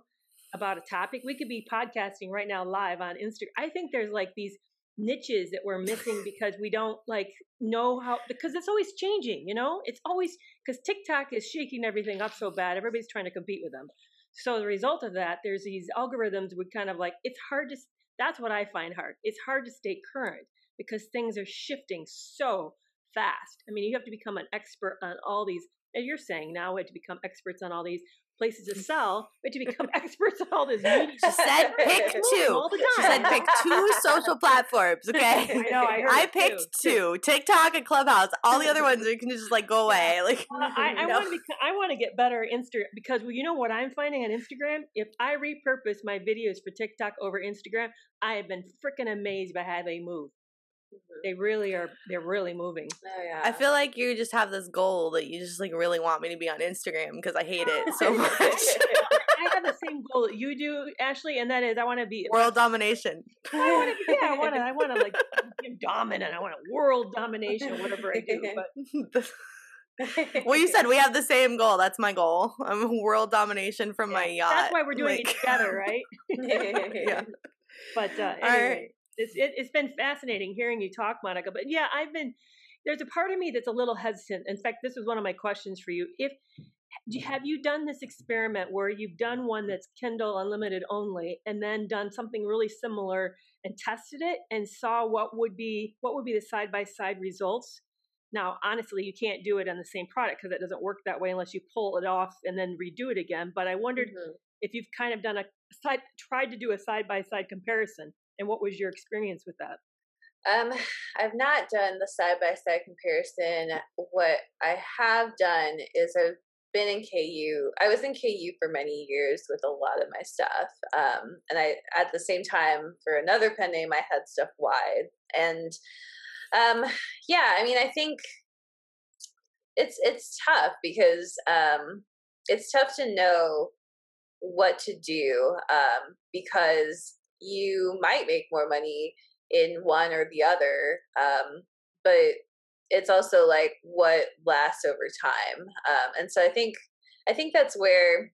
about a topic. We could be podcasting right now live on Instagram. I think there's like these niches that we're missing because we don't like know how because it's always changing you know it's always because tiktok is shaking everything up so bad everybody's trying to compete with them so the result of that there's these algorithms would kind of like it's hard to that's what i find hard. It's hard to stay current because things are shifting so fast. I mean you have to become an expert on all these as you're saying now we have to become experts on all these places to mm. sell, but to become *laughs* experts on all this media. She said pick *laughs* two. She said pick two social platforms. *laughs* Okay, I know. I, I picked two: TikTok and Clubhouse. All the other ones you can just like go away. Like I, I want to. Be, I want to get better Instagram because well, you know what I'm finding on Instagram. If I repurpose my videos for TikTok over Instagram, I have been freaking amazed by how they move. Mm-hmm. They really are. They're really moving. Oh yeah. I feel like you just have this goal that you just like really want me to be on Instagram because I hate it *laughs* so much. I have the same goal that you do, Ashley, and that is I want to be world domination. *laughs* I want to. Yeah, I want to. I want to like *laughs* be dominant. I want a world domination, whatever I do. But. well, you said we have the same goal. That's my goal. I'm world domination from yeah, my yacht. That's why we're doing like... it together, right? yeah. But uh, anyway, it's it, has been fascinating hearing you talk, Monica. But yeah, I've been there's a part of me that's a little hesitant. In fact, this was one of my questions for you. If have you done this experiment where you've done one that's Kindle Unlimited only, and then done something really similar and tested it and saw what would be what would be the side by side results? Now, honestly, you can't do it on the same product because it doesn't work that way unless you pull it off and then redo it again. But I wondered mm-hmm. if you've kind of done a side, tried to do a side by side comparison and what was your experience with that? Um, *sighs* I've not done the side by side comparison. What I have done is I've been in KU. I was in KU for many years with a lot of my stuff. Um, and I, at the same time, for another pen name, I had stuff wide. And um, *sighs* yeah, I mean, I think it's it's tough because um, it's tough to know what to do um, because you might make more money in one or the other um, but it's also like what lasts over time um, and so i think i think that's where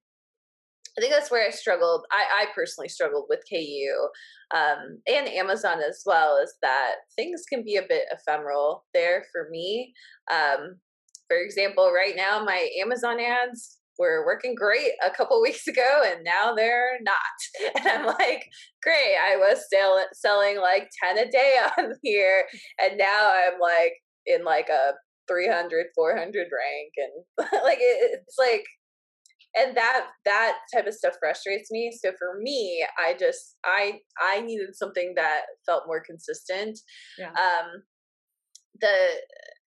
I think that's where I struggled. I, I personally struggled with KU um, and Amazon as well, is that things can be a bit ephemeral there for me. Um, for example, right now, my Amazon ads were working great a couple *laughs* weeks ago and now they're not. *laughs* And I'm like, great, I was sell- selling like 10 a day *laughs* on here. And now I'm like in like a 300, 400 rank. And like, it, it's like, and that that type of stuff frustrates me so for me i just i i needed something that felt more consistent yeah. um the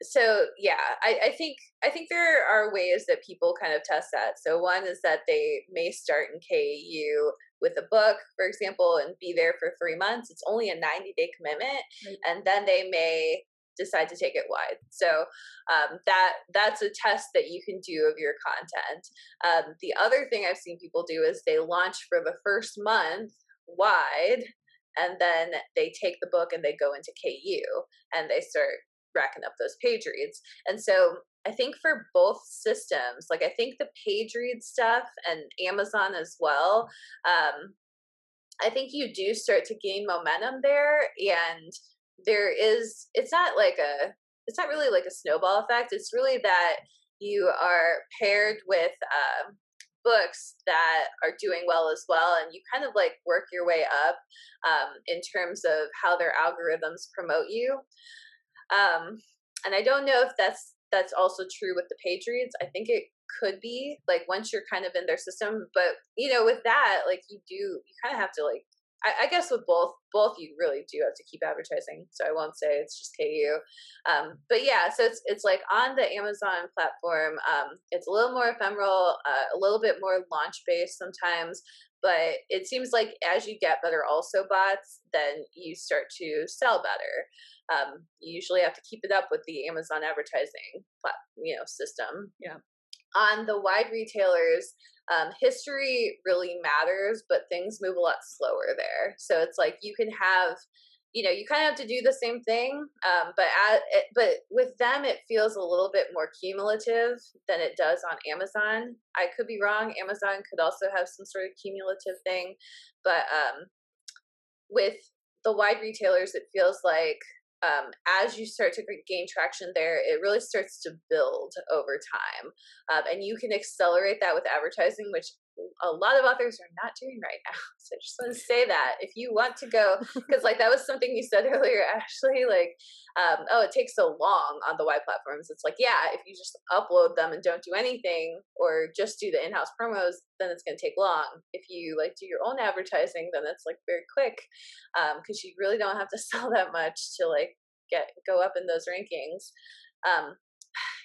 so yeah I, I think i think there are ways that people kind of test that. So one is that they may start in ku with a book for example and be there for three months. It's only a 90 day commitment right. and then they may decide to take it wide. So um, that that's a test that you can do of your content. Um, the other thing i've seen people do is they launch for the first month wide and then they take the book and they go into ku and they start racking up those page reads. And so I think for both systems, like I think the page read stuff and Amazon as well, um, I think you do start to gain momentum there. And there is, it's not like a, it's not really like a snowball effect. It's really that you are paired with uh, books that are doing well as well and you kind of like work your way up um, in terms of how their algorithms promote you um, and I don't know if that's that's also true with the Patriots. I think it could be like once you're kind of in their system, but you know, with that, like you do, you kind of have to like. I, I guess with both, both you really do have to keep advertising. So I won't say it's just KU, um, but yeah. So it's it's like on the Amazon platform. Um, it's a little more ephemeral, uh, a little bit more launch based sometimes, but it seems like as you get better also bots then you start to sell better. Um, you usually have to keep it up with the amazon advertising you know system. Yeah. On the wide retailers um, history really matters but things move a lot slower there. So it's like you can have you know you kind of have to do the same thing um, but at, but with them it feels a little bit more cumulative than it does on amazon i could be wrong amazon could also have some sort of cumulative thing but um, with the wide retailers it feels like um, as you start to gain traction there, it really starts to build over time. Um, and you can accelerate that with advertising, which a lot of authors are not doing right now. *laughs* So I just want to say that if you want to go, *laughs* because like that was something you said earlier, Ashley, like, um, oh, it takes so long on the wide platforms. It's like, yeah, if you just upload them and don't do anything or just do the in-house promos, then it's going to take long. If you like do your own advertising, then it's like very quick because um, you really don't have to *laughs* sell that much to like get go up in those rankings. Um,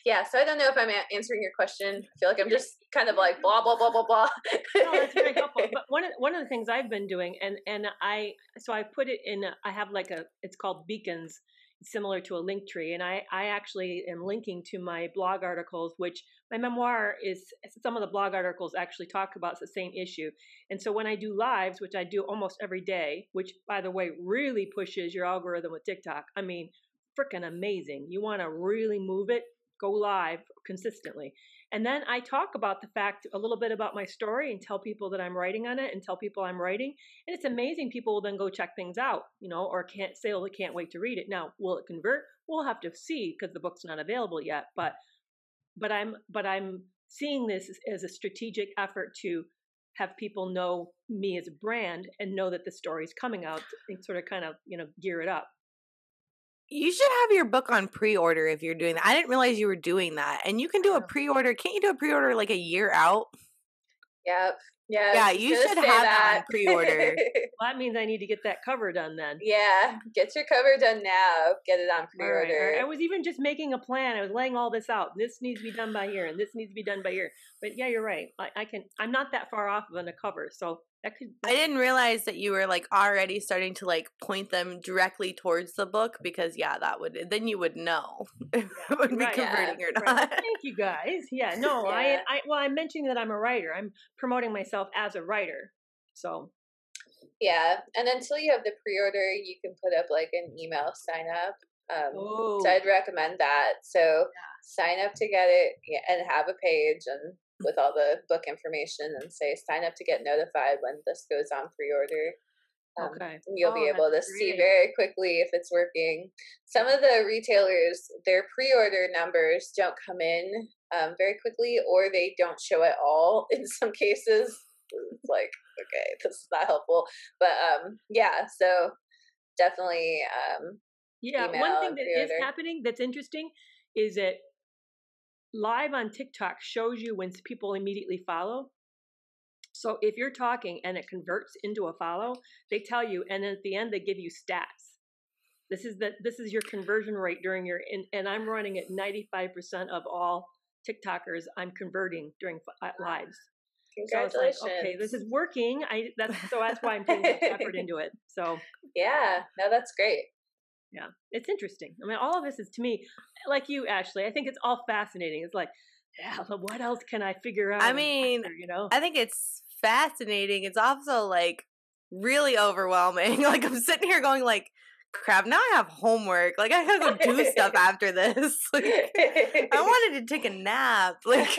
yeah, so I don't know if I'm answering your question. I feel like I'm just kind of like blah blah blah blah blah. no, that's very helpful. *laughs* But one of one of the things I've been doing, and and I so I put it in. A, I have like a. It's called Beacons, similar to a Linktree, and I I actually am linking to my blog articles, which my memoir is. Some of the blog articles actually talk about the same issue, and so when I do lives, which I do almost every day, which by the way really pushes your algorithm with TikTok. I mean freaking amazing. You want to really move it, go live consistently. And then I talk about the fact a little bit about my story and tell people that I'm writing on it and tell people I'm writing. And it's amazing people will then go check things out, you know, or can't say, oh, they can't wait to read it. Now, will it convert? We'll have to see because the book's not available yet. But but I'm but I'm seeing this as a strategic effort to have people know me as a brand and know that the story is coming out and sort of kind of, you know, gear it up. You should have your book on pre-order if you're doing that. I didn't realize you were doing that. And you can do a pre-order. Can't you do a pre-order like a year out? Yep. Yeah. Yeah, you should have that on pre-order. *laughs* well, that means I need to get that cover done then. Yeah, get your cover done now. Get it on pre-order. All right, all right. I was even just making a plan. I was laying all this out. This needs to be done by here, and this needs to be done by here. But yeah, you're right. I, I can. I'm not that far off on a cover, so that could. I didn't realize that you were like already starting to like point them directly towards the book because yeah, that would then you would know *laughs* if it would be right, converting yeah, or not. Right. Thank you guys. Yeah, *laughs* no, yeah. I, I well, I'm mentioning that I'm a writer. I'm promoting myself as a writer. So. Yeah, and until you have the pre-order, you can put up like an email sign up. Um, so I'd recommend that. So yeah. sign up to get it and have a page and with all the book information and say sign up to get notified when this goes on pre-order. Um, Okay. You'll be Oh, able to that's see very quickly if it's working. Some of the retailers, their pre-order numbers don't come in um, very quickly, or they don't show at all *laughs* in some cases. It's like, okay, this is not helpful. But um, yeah, so definitely, um, Yeah, one thing that is happening that's interesting is that live on TikTok shows you when people immediately follow. So if you're talking and it converts into a follow, they tell you, and then at the end they give you stats. This is the this is your conversion rate during your and, and I'm running at 95% of all TikTokers I'm converting during uh, lives. So congratulations. like, okay, this is working. I that's so that's why I'm putting so effort *laughs* into it. So yeah, no, that's great. Yeah, it's interesting. I mean, all of this is to me, like you, Ashley. I think it's all fascinating. It's like, yeah, but what else can I figure out? I mean, you know, I think it's fascinating. It's also like really overwhelming. *laughs* Like I'm sitting here going like, crap, now I have homework. Like I gotta go do stuff *laughs* after this. *laughs* Like I wanted to take a nap. Like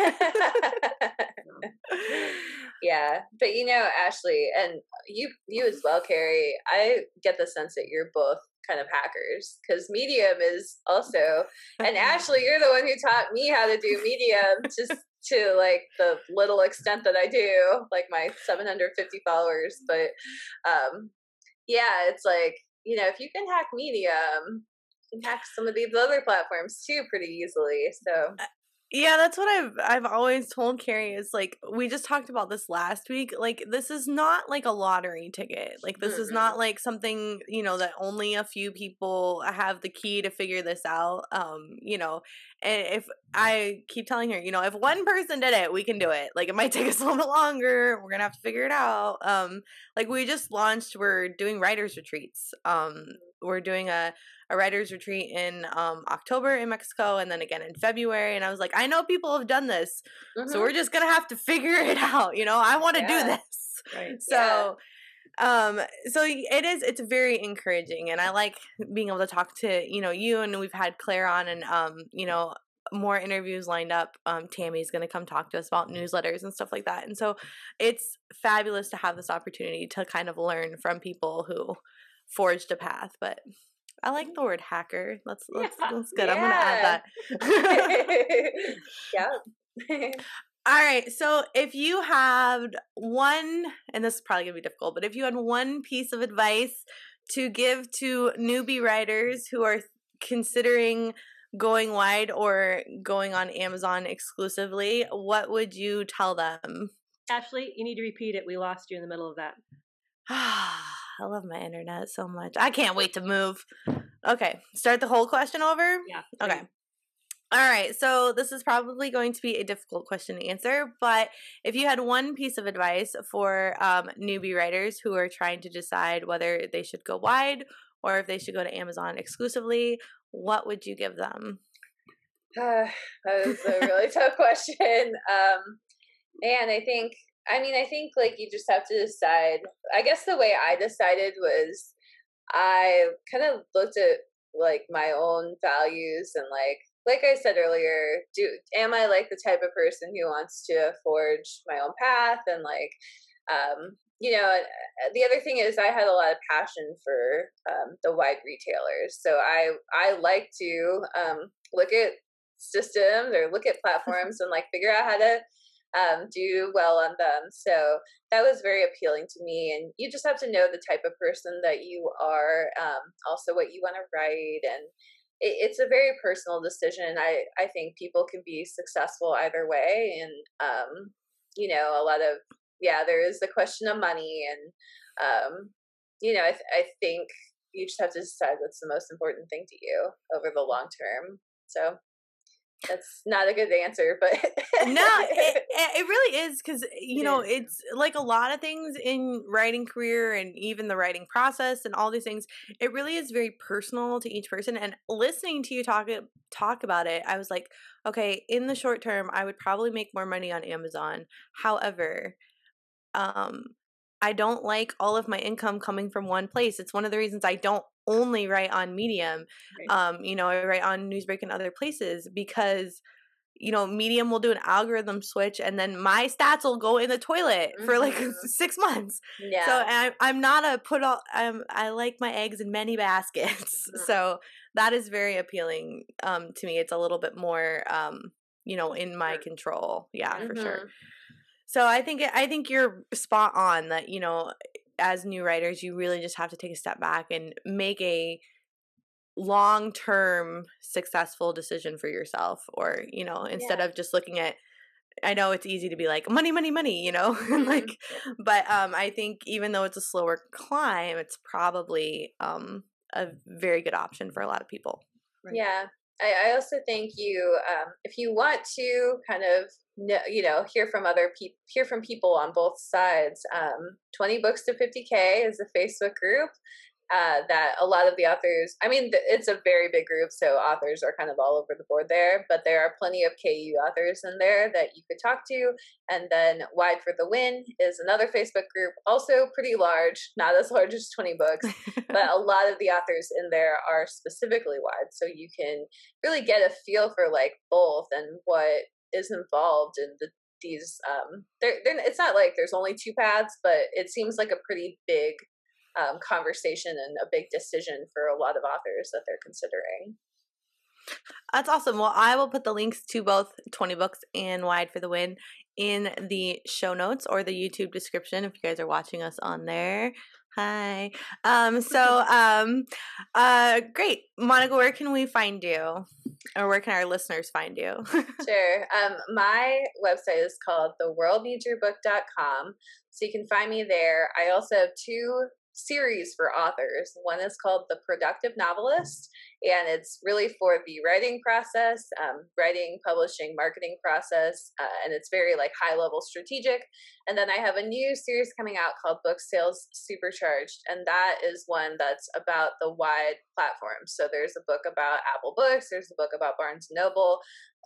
yeah, but you know, Ashley, and you, you as well, Carrie. I get the sense that you're both kind of hackers because Medium is also, and *laughs* Ashley, you're the one who taught me how to do Medium, just to like the little extent that I do, like my 750 followers. But um, yeah, it's like you know, if you can hack Medium. You can hack some of these other platforms too pretty easily. So Yeah, that's what I've I've always told Carrie is like we just talked about this last week. Like this is not like a lottery ticket. Like this is not like something, you know, that only a few people have the key to figure this out. Um, you know, and if I keep telling her, you know, if one person did it, we can do it. Like it might take us *laughs* a little bit longer. We're gonna have to figure it out. Um, like we just launched, we're doing writers retreats. Um, we're doing a a writers retreat in um October in Mexico and then again in February and I was like I know people have done this so mhm. we're just going to have to figure it out you know I want to Yeah. do this right? so um so it is it's very encouraging and I like being able to talk to you know you and we've had Claire on and um you know more interviews lined up um Tammy's going to come talk to us about newsletters and stuff like that and so it's fabulous to have this opportunity to kind of learn from people who forged a path but I like mm-hmm. the word hacker. That's that's, Yeah. that's good. I'm gonna add that. *laughs* yeah. All right. So if you had one, and this is probably gonna be difficult, but if you had one piece of advice to give to newbie writers who are considering going wide or going on Amazon exclusively, what would you tell them? Ashley, you need to repeat it. We lost you in the middle of that. *sighs* Ah. I love my internet so much. I can't wait to move. Okay, start the whole question over. Yeah. Okay. All right. So this is probably going to be a difficult question to answer, but if you had one piece of advice for um, newbie writers who are trying to decide whether they should go wide or if they should go to Amazon exclusively, what would you give them? Uh, *sighs* that was a really tough *laughs* question. Um, and I think, I mean, I think like you just have to decide. I guess the way I decided was I kind of looked at like my own values and like, like I said earlier, do am I like the type of person who wants to forge my own path and like, um, you know, uh, the other thing is I had a lot of passion for um, the wide retailers, so I I like to um, look at systems or look at *laughs* platforms and like figure out how to um, do well on them. So that was very appealing to me. And you just have to know the type of person that you are, um, also what you want to write. And it, it's a very personal decision. I, I think people can be successful either way. And, um, you know, a lot of, yeah, there is the question of money. And, um, you know, I, th- I think you just have to decide what's the most important thing to you over the long term. So that's not a good answer, but no, it, *laughs* it really is because you know is. it's like a lot of things in writing career and even the writing process and all these things. It really is very personal to each person. And listening to you talk talk about it, I was like, okay, in the short term, I would probably make more money on Amazon. However, um, I don't like all of my income coming from one place. It's one of the reasons I don't only write on Medium Right. um you know i write on newsbreak and other places because you know, Medium will do an algorithm switch, and then my stats will go in the toilet mm-hmm. for like mm-hmm. *laughs* six months. Yeah. So I'm I'm not a put all. I'm I like my eggs in many *laughs* baskets. Mm-hmm. So that is very appealing um, to me. It's a little bit more, um, you know, in my control. Yeah, mm-hmm. for sure. So I think I think you're spot on that you know as new writers you really just have to take a step back and make a long term successful decision for yourself or you know instead yeah. of just looking at I know it's easy to be like money money money you know *laughs* like mm-hmm. but um I think even though it's a slower climb it's probably um a very good option for a lot of people right. yeah I, I also think you um if you want to kind of you know hear from other people hear from people on both sides um 20 books to 50k is a facebook group uh, that a lot of the authors, I mean, it's a very big group, so authors are kind of all over the board there, but there are plenty of KU authors in there that you could talk to. And then Wide for the Win is another Facebook group, also pretty large, not as large as 20 books, *laughs* but a lot of the authors in there are specifically wide. So you can really get a feel for like both and what is involved in the these um they're, they're, it's not like there's only two paths but it seems like a pretty big um, conversation and a big decision for a lot of authors that they're considering. That's awesome. Well, I will put the links to both 20 books and Wide for the Win in the show notes or the YouTube description if you guys are watching us on there. Hi. Um so *laughs* um uh great. Monica, where can we find you? Or where can our listeners find you? *laughs* sure. Um my website is called theworldneedsyourbook.com. So you can find me there. I also have two series for authors. One is called The Productive Novelist, and it's really for the writing process, um, writing, publishing, marketing process, uh, and it's very like high level strategic. And then I have a new series coming out called Book Sales Supercharged, and that is one that's about the wide platform. So there's a book about Apple Books, there's a book about Barnes Noble,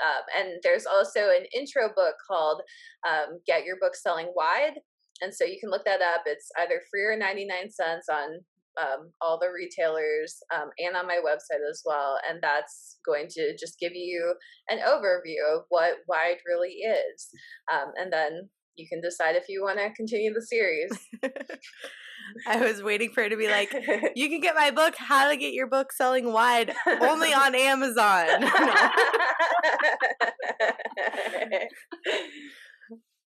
um, and there's also an intro book called um, Get Your Book Selling Wide and so you can look that up. It's either free or 99 cents on um, all the retailers um, and on my website as well. And that's going to just give you an overview of what Wide really is. Um, and then you can decide if you want to continue the series. *laughs* I was waiting for it to be like, *laughs* you can get my book, How to Get Your Book Selling Wide, only *laughs* on Amazon.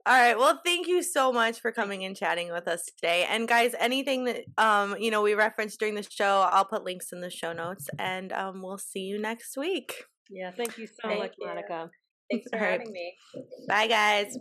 All right. Well, thank you so much for coming and chatting with us today. And guys, anything that um, you know, we referenced during the show, I'll put links in the show notes and um we'll see you next week. Yeah, thank you so thank much, you. Monica. Thanks for having me. Bye guys.